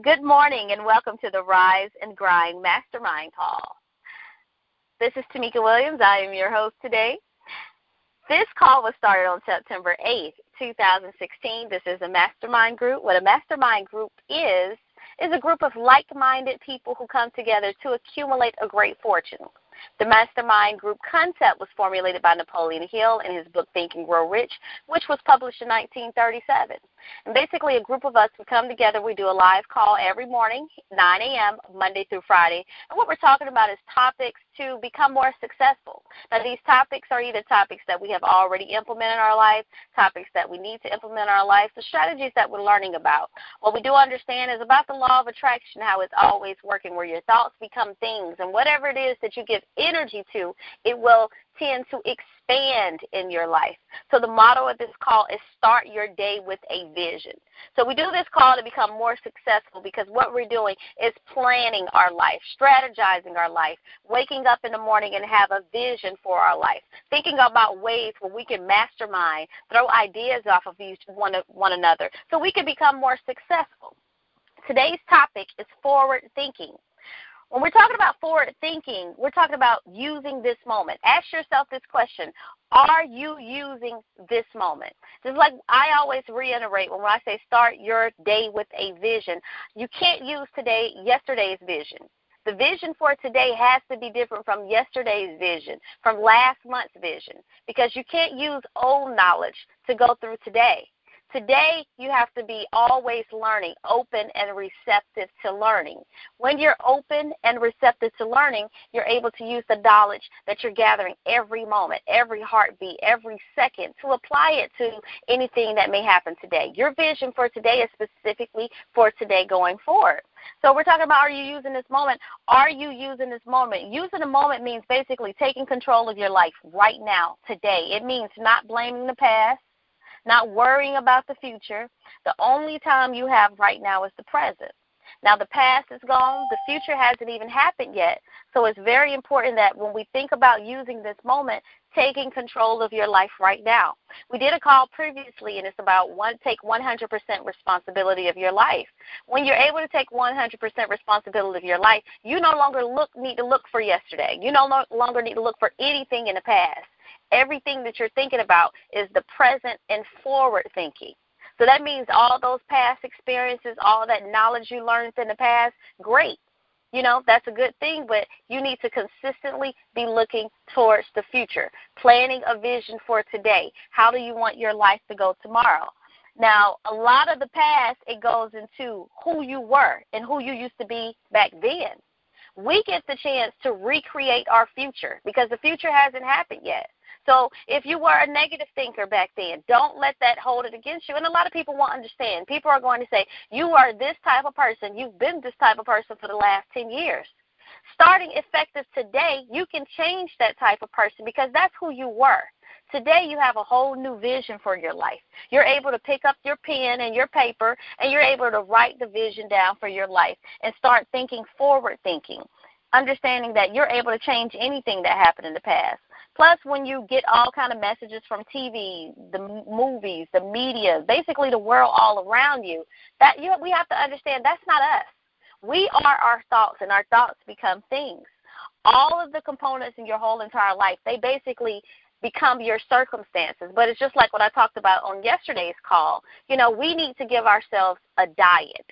Good morning and welcome to the Rise and Grind Mastermind Call. This is Tamika Williams. I am your host today. This call was started on September 8th, 2016. This is a mastermind group. What a mastermind group is, is a group of like minded people who come together to accumulate a great fortune. The mastermind group concept was formulated by Napoleon Hill in his book Think and Grow Rich, which was published in 1937. And basically, a group of us would come together. We do a live call every morning, 9 a.m., Monday through Friday. And what we're talking about is topics to become more successful. Now, these topics are either topics that we have already implemented in our life, topics that we need to implement in our life, the strategies that we're learning about. What we do understand is about the law of attraction, how it's always working, where your thoughts become things. And whatever it is that you give energy to, it will tend to expand in your life. So the motto of this call is start your day with a vision. So we do this call to become more successful because what we're doing is planning our life, strategizing our life, waking up in the morning and have a vision for our life, thinking about ways where we can mastermind, throw ideas off of each one, one another so we can become more successful. Today's topic is forward thinking. When we're talking about forward thinking, we're talking about using this moment. Ask yourself this question Are you using this moment? Just like I always reiterate when I say start your day with a vision, you can't use today yesterday's vision. The vision for today has to be different from yesterday's vision, from last month's vision, because you can't use old knowledge to go through today. Today, you have to be always learning, open and receptive to learning. When you're open and receptive to learning, you're able to use the knowledge that you're gathering every moment, every heartbeat, every second to apply it to anything that may happen today. Your vision for today is specifically for today going forward. So we're talking about are you using this moment? Are you using this moment? Using the moment means basically taking control of your life right now, today. It means not blaming the past not worrying about the future. The only time you have right now is the present. Now, the past is gone, the future hasn't even happened yet. So, it's very important that when we think about using this moment, taking control of your life right now. We did a call previously, and it's about one take 100% responsibility of your life. When you're able to take 100% responsibility of your life, you no longer look need to look for yesterday. You no longer need to look for anything in the past everything that you're thinking about is the present and forward thinking. So that means all those past experiences, all that knowledge you learned in the past, great. You know, that's a good thing, but you need to consistently be looking towards the future, planning a vision for today. How do you want your life to go tomorrow? Now, a lot of the past, it goes into who you were and who you used to be back then. We get the chance to recreate our future because the future hasn't happened yet. So if you were a negative thinker back then, don't let that hold it against you. And a lot of people won't understand. People are going to say, You are this type of person. You've been this type of person for the last 10 years. Starting effective today, you can change that type of person because that's who you were. Today, you have a whole new vision for your life. You're able to pick up your pen and your paper, and you're able to write the vision down for your life and start thinking forward thinking understanding that you're able to change anything that happened in the past. Plus, when you get all kind of messages from TV, the movies, the media, basically the world all around you, that you we have to understand that's not us. We are our thoughts, and our thoughts become things. All of the components in your whole entire life, they basically become your circumstances. But it's just like what I talked about on yesterday's call. You know, we need to give ourselves a diet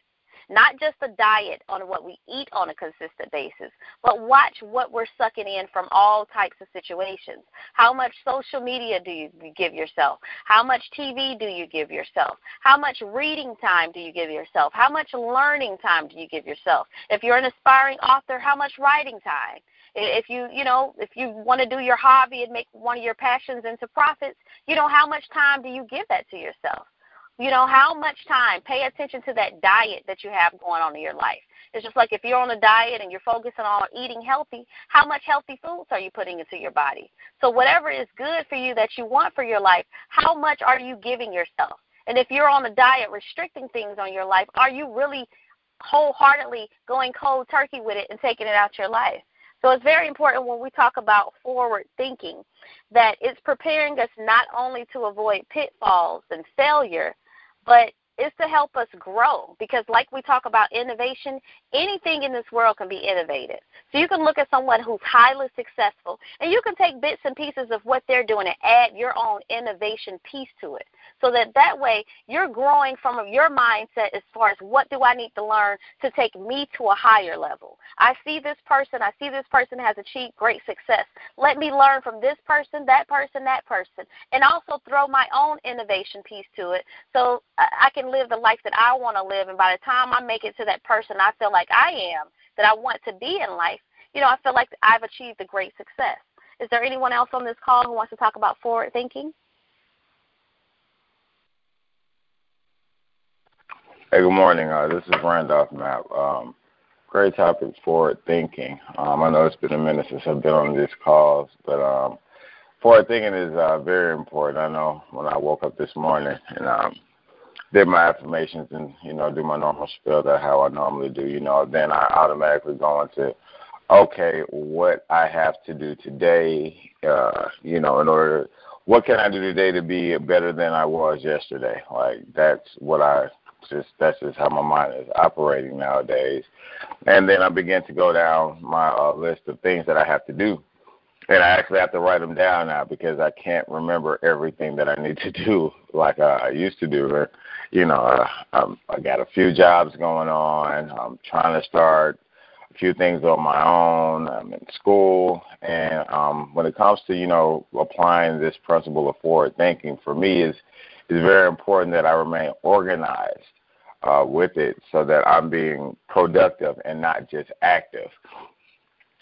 not just a diet on what we eat on a consistent basis, but watch what we're sucking in from all types of situations. How much social media do you give yourself? How much TV do you give yourself? How much reading time do you give yourself? How much learning time do you give yourself? If you're an aspiring author, how much writing time? if you you know if you want to do your hobby and make one of your passions into profits you know how much time do you give that to yourself you know, how much time? Pay attention to that diet that you have going on in your life. It's just like if you're on a diet and you're focusing on eating healthy, how much healthy foods are you putting into your body? So, whatever is good for you that you want for your life, how much are you giving yourself? And if you're on a diet restricting things on your life, are you really wholeheartedly going cold turkey with it and taking it out of your life? So it's very important when we talk about forward thinking that it's preparing us not only to avoid pitfalls and failure, but is to help us grow because like we talk about innovation, anything in this world can be innovated. So you can look at someone who's highly successful and you can take bits and pieces of what they're doing and add your own innovation piece to it. So that that way you're growing from your mindset as far as what do I need to learn to take me to a higher level. I see this person, I see this person has achieved great success. Let me learn from this person, that person, that person, and also throw my own innovation piece to it so I can live the life that I want to live. And by the time I make it to that person I feel like I am, that I want to be in life, you know, I feel like I've achieved a great success. Is there anyone else on this call who wants to talk about forward thinking? Hey, good morning. Uh, this is Randolph Map. Um, great topic, forward thinking. Um, I know it's been a minute since I've been on these calls, but um, forward thinking is uh, very important. I know when I woke up this morning and um, did my affirmations and you know do my normal spiel that how I normally do, you know, then I automatically go into okay, what I have to do today, uh, you know, in order what can I do today to be better than I was yesterday? Like that's what I just that's just how my mind is operating nowadays. And then I begin to go down my uh, list of things that I have to do and I actually have to write them down now because I can't remember everything that I need to do like I used to do. You know, uh, I'm, I got a few jobs going on. I'm trying to start a few things on my own. I'm in school, and um, when it comes to you know applying this principle of forward thinking, for me is is very important that I remain organized uh, with it so that I'm being productive and not just active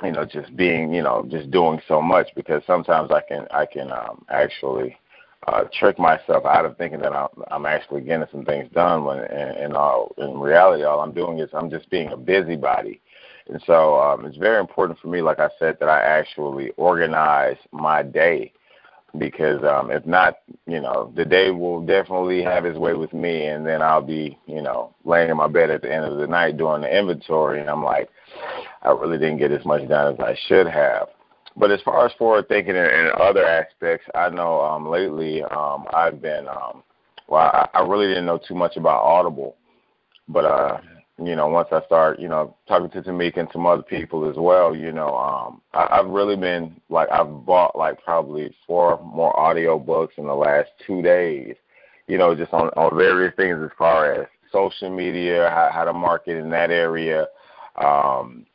you know just being you know just doing so much because sometimes I can I can um, actually uh, trick myself out of thinking that I'm, I'm actually getting some things done when in, in all in reality all I'm doing is I'm just being a busybody. And so um, it's very important for me, like I said, that I actually organize my day because um, if not, you know, the day will definitely have its way with me, and then I'll be, you know, laying in my bed at the end of the night doing the inventory, and I'm like, I really didn't get as much done as I should have. But as far as forward thinking and, other aspects, I know um, lately um, I've been, um, well, I, I really didn't know too much about Audible, but uh, you know, once I start, you know, talking to Tamika and some other people as well, you know, um, I, I've really been like I've bought like probably four more audio books in the last two days, you know, just on on various things as far as social media, how, how to market in that area, um,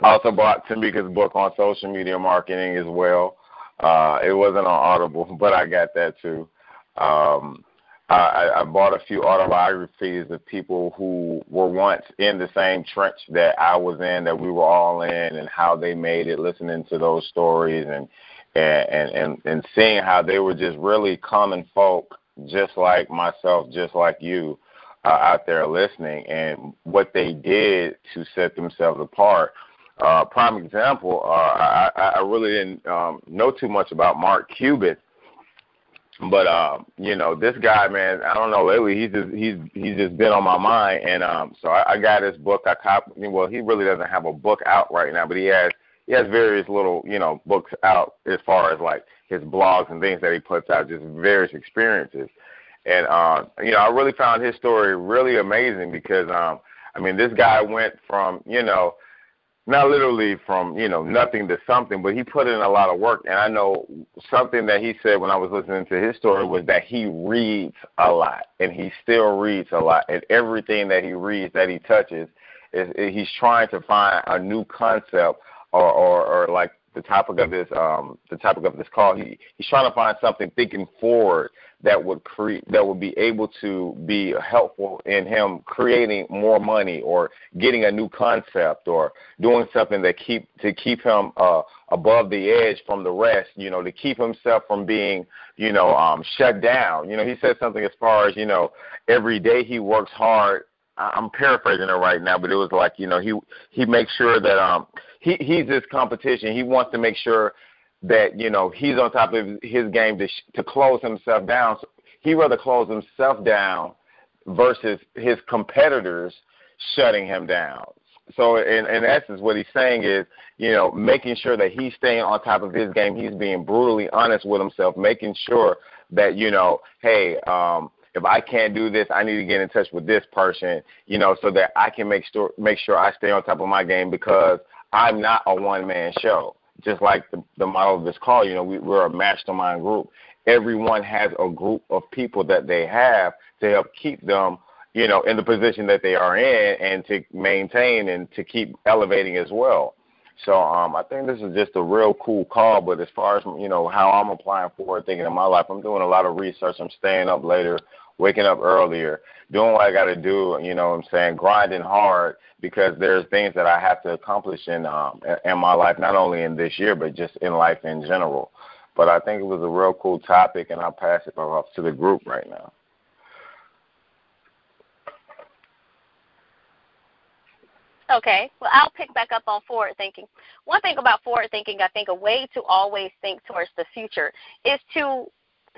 I also bought Tamika's book on social media marketing as well. Uh, it wasn't on Audible, but I got that too. Um, I, I bought a few autobiographies of people who were once in the same trench that I was in, that we were all in, and how they made it. Listening to those stories and and and and seeing how they were just really common folk, just like myself, just like you, uh, out there listening, and what they did to set themselves apart. Uh, prime example, uh, I, I really didn't um, know too much about Mark Cuban, but um, you know this guy, man, I don't know. Lately, he's just he's he's just been on my mind, and um, so I, I got his book. I cop. Well, he really doesn't have a book out right now, but he has he has various little you know books out as far as like his blogs and things that he puts out, just various experiences. And uh, you know, I really found his story really amazing because um, I mean, this guy went from you know not literally from you know nothing to something, but he put in a lot of work. And I know something that he said when I was listening to his story was that he reads a lot, and he still reads a lot. And everything that he reads, that he touches, is, is he's trying to find a new concept or, or, or like the topic of this um, the topic of this call. He he's trying to find something thinking forward that would create that would be able to be helpful in him creating more money or getting a new concept or doing something that keep to keep him uh, above the edge from the rest. You know, to keep himself from being you know um, shut down. You know, he said something as far as you know every day he works hard I'm paraphrasing it right now, but it was like you know he he makes sure that um he he's his competition. He wants to make sure that you know he's on top of his game to to close himself down. So he rather close himself down versus his competitors shutting him down. So in, in essence, what he's saying is, you know, making sure that he's staying on top of his game. He's being brutally honest with himself, making sure that you know, hey, um, if I can't do this, I need to get in touch with this person, you know, so that I can make sure make sure I stay on top of my game because I'm not a one man show. Just like the, the model of this call, you know, we, we're a mastermind group. Everyone has a group of people that they have to help keep them, you know, in the position that they are in and to maintain and to keep elevating as well. So um, I think this is just a real cool call. But as far as you know, how I'm applying forward thinking in my life, I'm doing a lot of research. I'm staying up later, waking up earlier, doing what I got to do. You know, what I'm saying grinding hard because there's things that I have to accomplish in um, in my life, not only in this year, but just in life in general. But I think it was a real cool topic, and I'll pass it off to the group right now. Okay. Well, I'll pick back up on forward thinking. One thing about forward thinking, I think a way to always think towards the future is to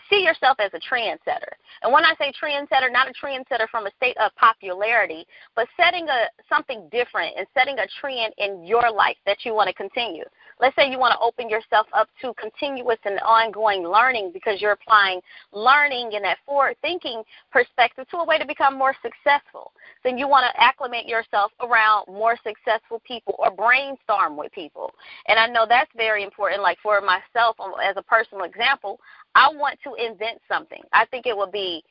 see yourself as a trendsetter. And when I say trendsetter, not a trendsetter from a state of popularity, but setting a something different and setting a trend in your life that you want to continue. Let's say you want to open yourself up to continuous and ongoing learning because you're applying learning in that forward thinking perspective to a way to become more successful. Then you want to acclimate yourself around more successful people or brainstorm with people. And I know that's very important. Like for myself, um, as a personal example, I want to invent something. I think it would be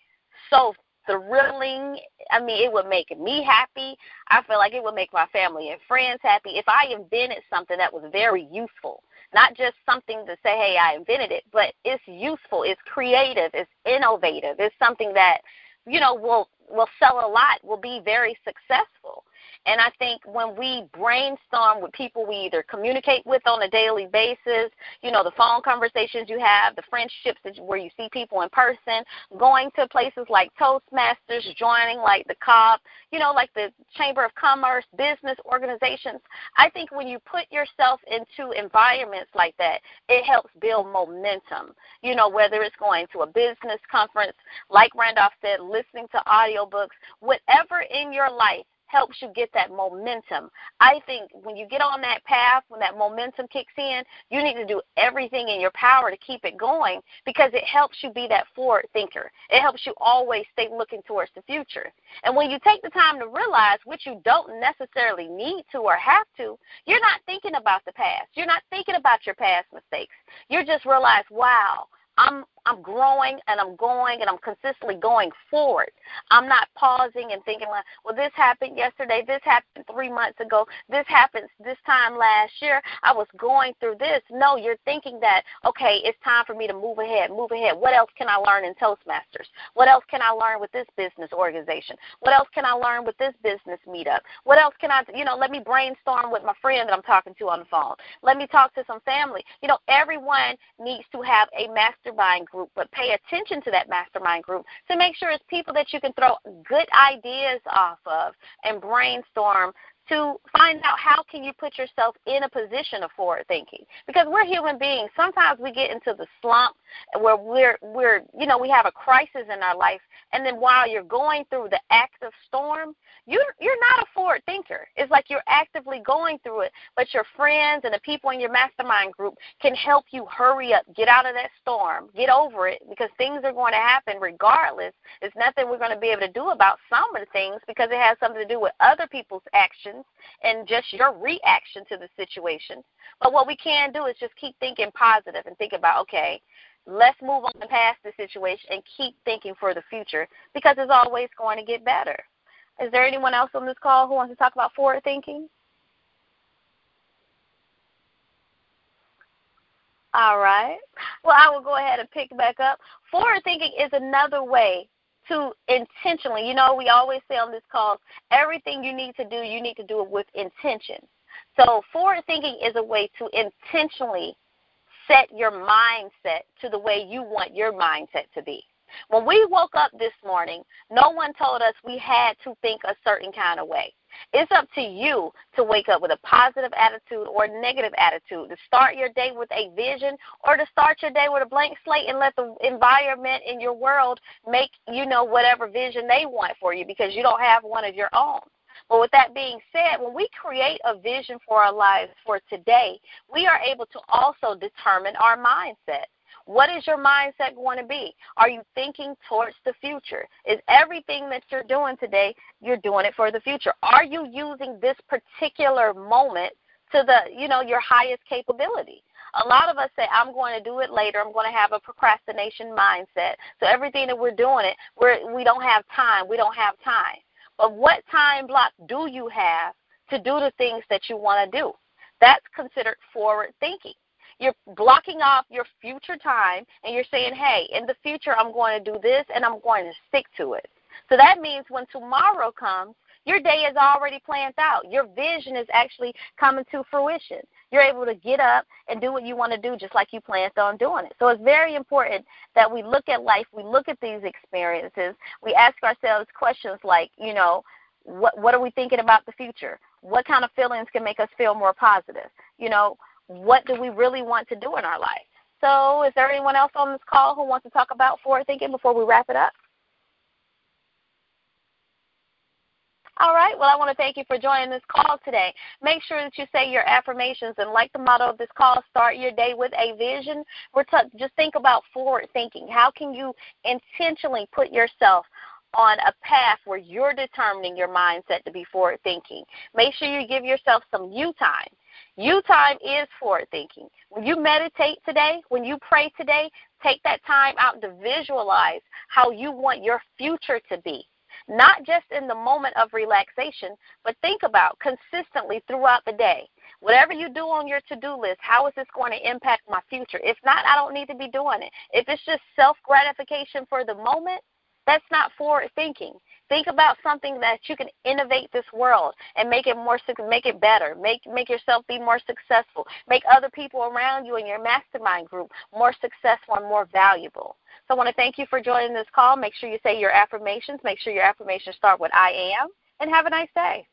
so thrilling. I mean, it would make me happy. I feel like it would make my family and friends happy if I invented something that was very useful. Not just something to say, hey, I invented it, but it's useful, it's creative, it's innovative, it's something that, you know, will will sell a lot, will be very successful. And I think when we brainstorm with people we either communicate with on a daily basis, you know, the phone conversations you have, the friendships that, where you see people in person, going to places like Toastmasters, joining like the COP, you know, like the Chamber of Commerce, business organizations. I think when you put yourself into environments like that, it helps build momentum. You know, whether it's going to a business conference, like Randolph said, listening to audiobooks, whatever in your life helps you get that momentum. I think when you get on that path, when that momentum kicks in, you need to do everything in your power to keep it going because it helps you be that forward thinker. It helps you always stay looking towards the future. And when you take the time to realize what you don't necessarily need to or have to, you're not thinking about the past. You're not thinking about your past mistakes. You just realize, wow, I'm I'm growing and I'm going and I'm consistently going forward. I'm not pausing and thinking like, well, this happened yesterday, this happened three months ago, this happened this time last year. I was going through this. No, you're thinking that okay, it's time for me to move ahead, move ahead. What else can I learn in Toastmasters? What else can I learn with this business organization? What else can I learn with this business meetup? What else can I, you know, let me brainstorm with my friend that I'm talking to on the phone. Let me talk to some family. You know, everyone needs to have a mastermind group but pay attention to that mastermind group to make sure it's people that you can throw good ideas off of and brainstorm to find out how can you put yourself in a position of forward thinking. Because we're human beings. Sometimes we get into the slump where we're we're you know we have a crisis in our life. And then while you're going through the active storm you're you're not a forward thinker. It's like you're actively going through it. But your friends and the people in your mastermind group can help you hurry up get out of that storm get over it. Because things are going to happen regardless. There's nothing we're going to be able to do about some of the things because it has something to do with other people's actions and just your reaction to the situation. But what we can do is just keep thinking positive and think about, okay, let's move on past the situation and keep thinking for the future because it's always going to get better. Is there anyone else on this call who wants to talk about forward thinking? All right. Well, I will go ahead and pick back up. Forward thinking is another way to intentionally, you know, we always say on this call, everything you need to do, you need to do it with intention. So, forward thinking is a way to intentionally set your mindset to the way you want your mindset to be. When we woke up this morning, no one told us we had to think a certain kind of way. It's up to you to wake up with a positive attitude or a negative attitude, to start your day with a vision or to start your day with a blank slate and let the environment in your world make you know whatever vision they want for you because you don't have one of your own. But with that being said, when we create a vision for our lives for today, we are able to also determine our mindset What is your mindset going to be? Are you thinking towards the future? Is everything that you're doing today, you're doing it for the future? Are you using this particular moment to the, you know, your highest capability? A lot of us say, I'm going to do it later. I'm going to have a procrastination mindset. So everything that we're doing it, we're, we don't have time. We don't have time. But what time block do you have to do the things that you want to do? That's considered forward thinking. You're blocking off your future time and you're saying, hey, in the future, I'm going to do this and I'm going to stick to it. So that means when tomorrow comes, your day is already planned out. Your vision is actually coming to fruition. You're able to get up and do what you want to do just like you planned on doing it. So it's very important that we look at life, we look at these experiences, we ask ourselves questions like, you know, what what are we thinking about the future? What kind of feelings can make us feel more positive? You know, what do we really want to do in our life? So, is there anyone else on this call who wants to talk about forward thinking before we wrap it up? All right. Well, I want to thank you for joining this call today. Make sure that you say your affirmations and, like the motto of this call, start your day with a vision. We're t- just think about forward thinking. How can you intentionally put yourself on a path where you're determining your mindset to be forward thinking? Make sure you give yourself some you time. You time is forward thinking. When you meditate today, when you pray today, take that time out to visualize how you want your future to be not just in the moment of relaxation, but think about consistently throughout the day. Whatever you do on your to do list, how is this going to impact my future? If not, I don't need to be doing it. If it's just self gratification for the moment, that's not forward thinking. Think about something that you can innovate this world and make it more make it better. Make make yourself be more successful. Make other people around you in your mastermind group more successful and more valuable. So I want to thank you for joining this call. Make sure you say your affirmations. Make sure your affirmations start with I am and have a nice day.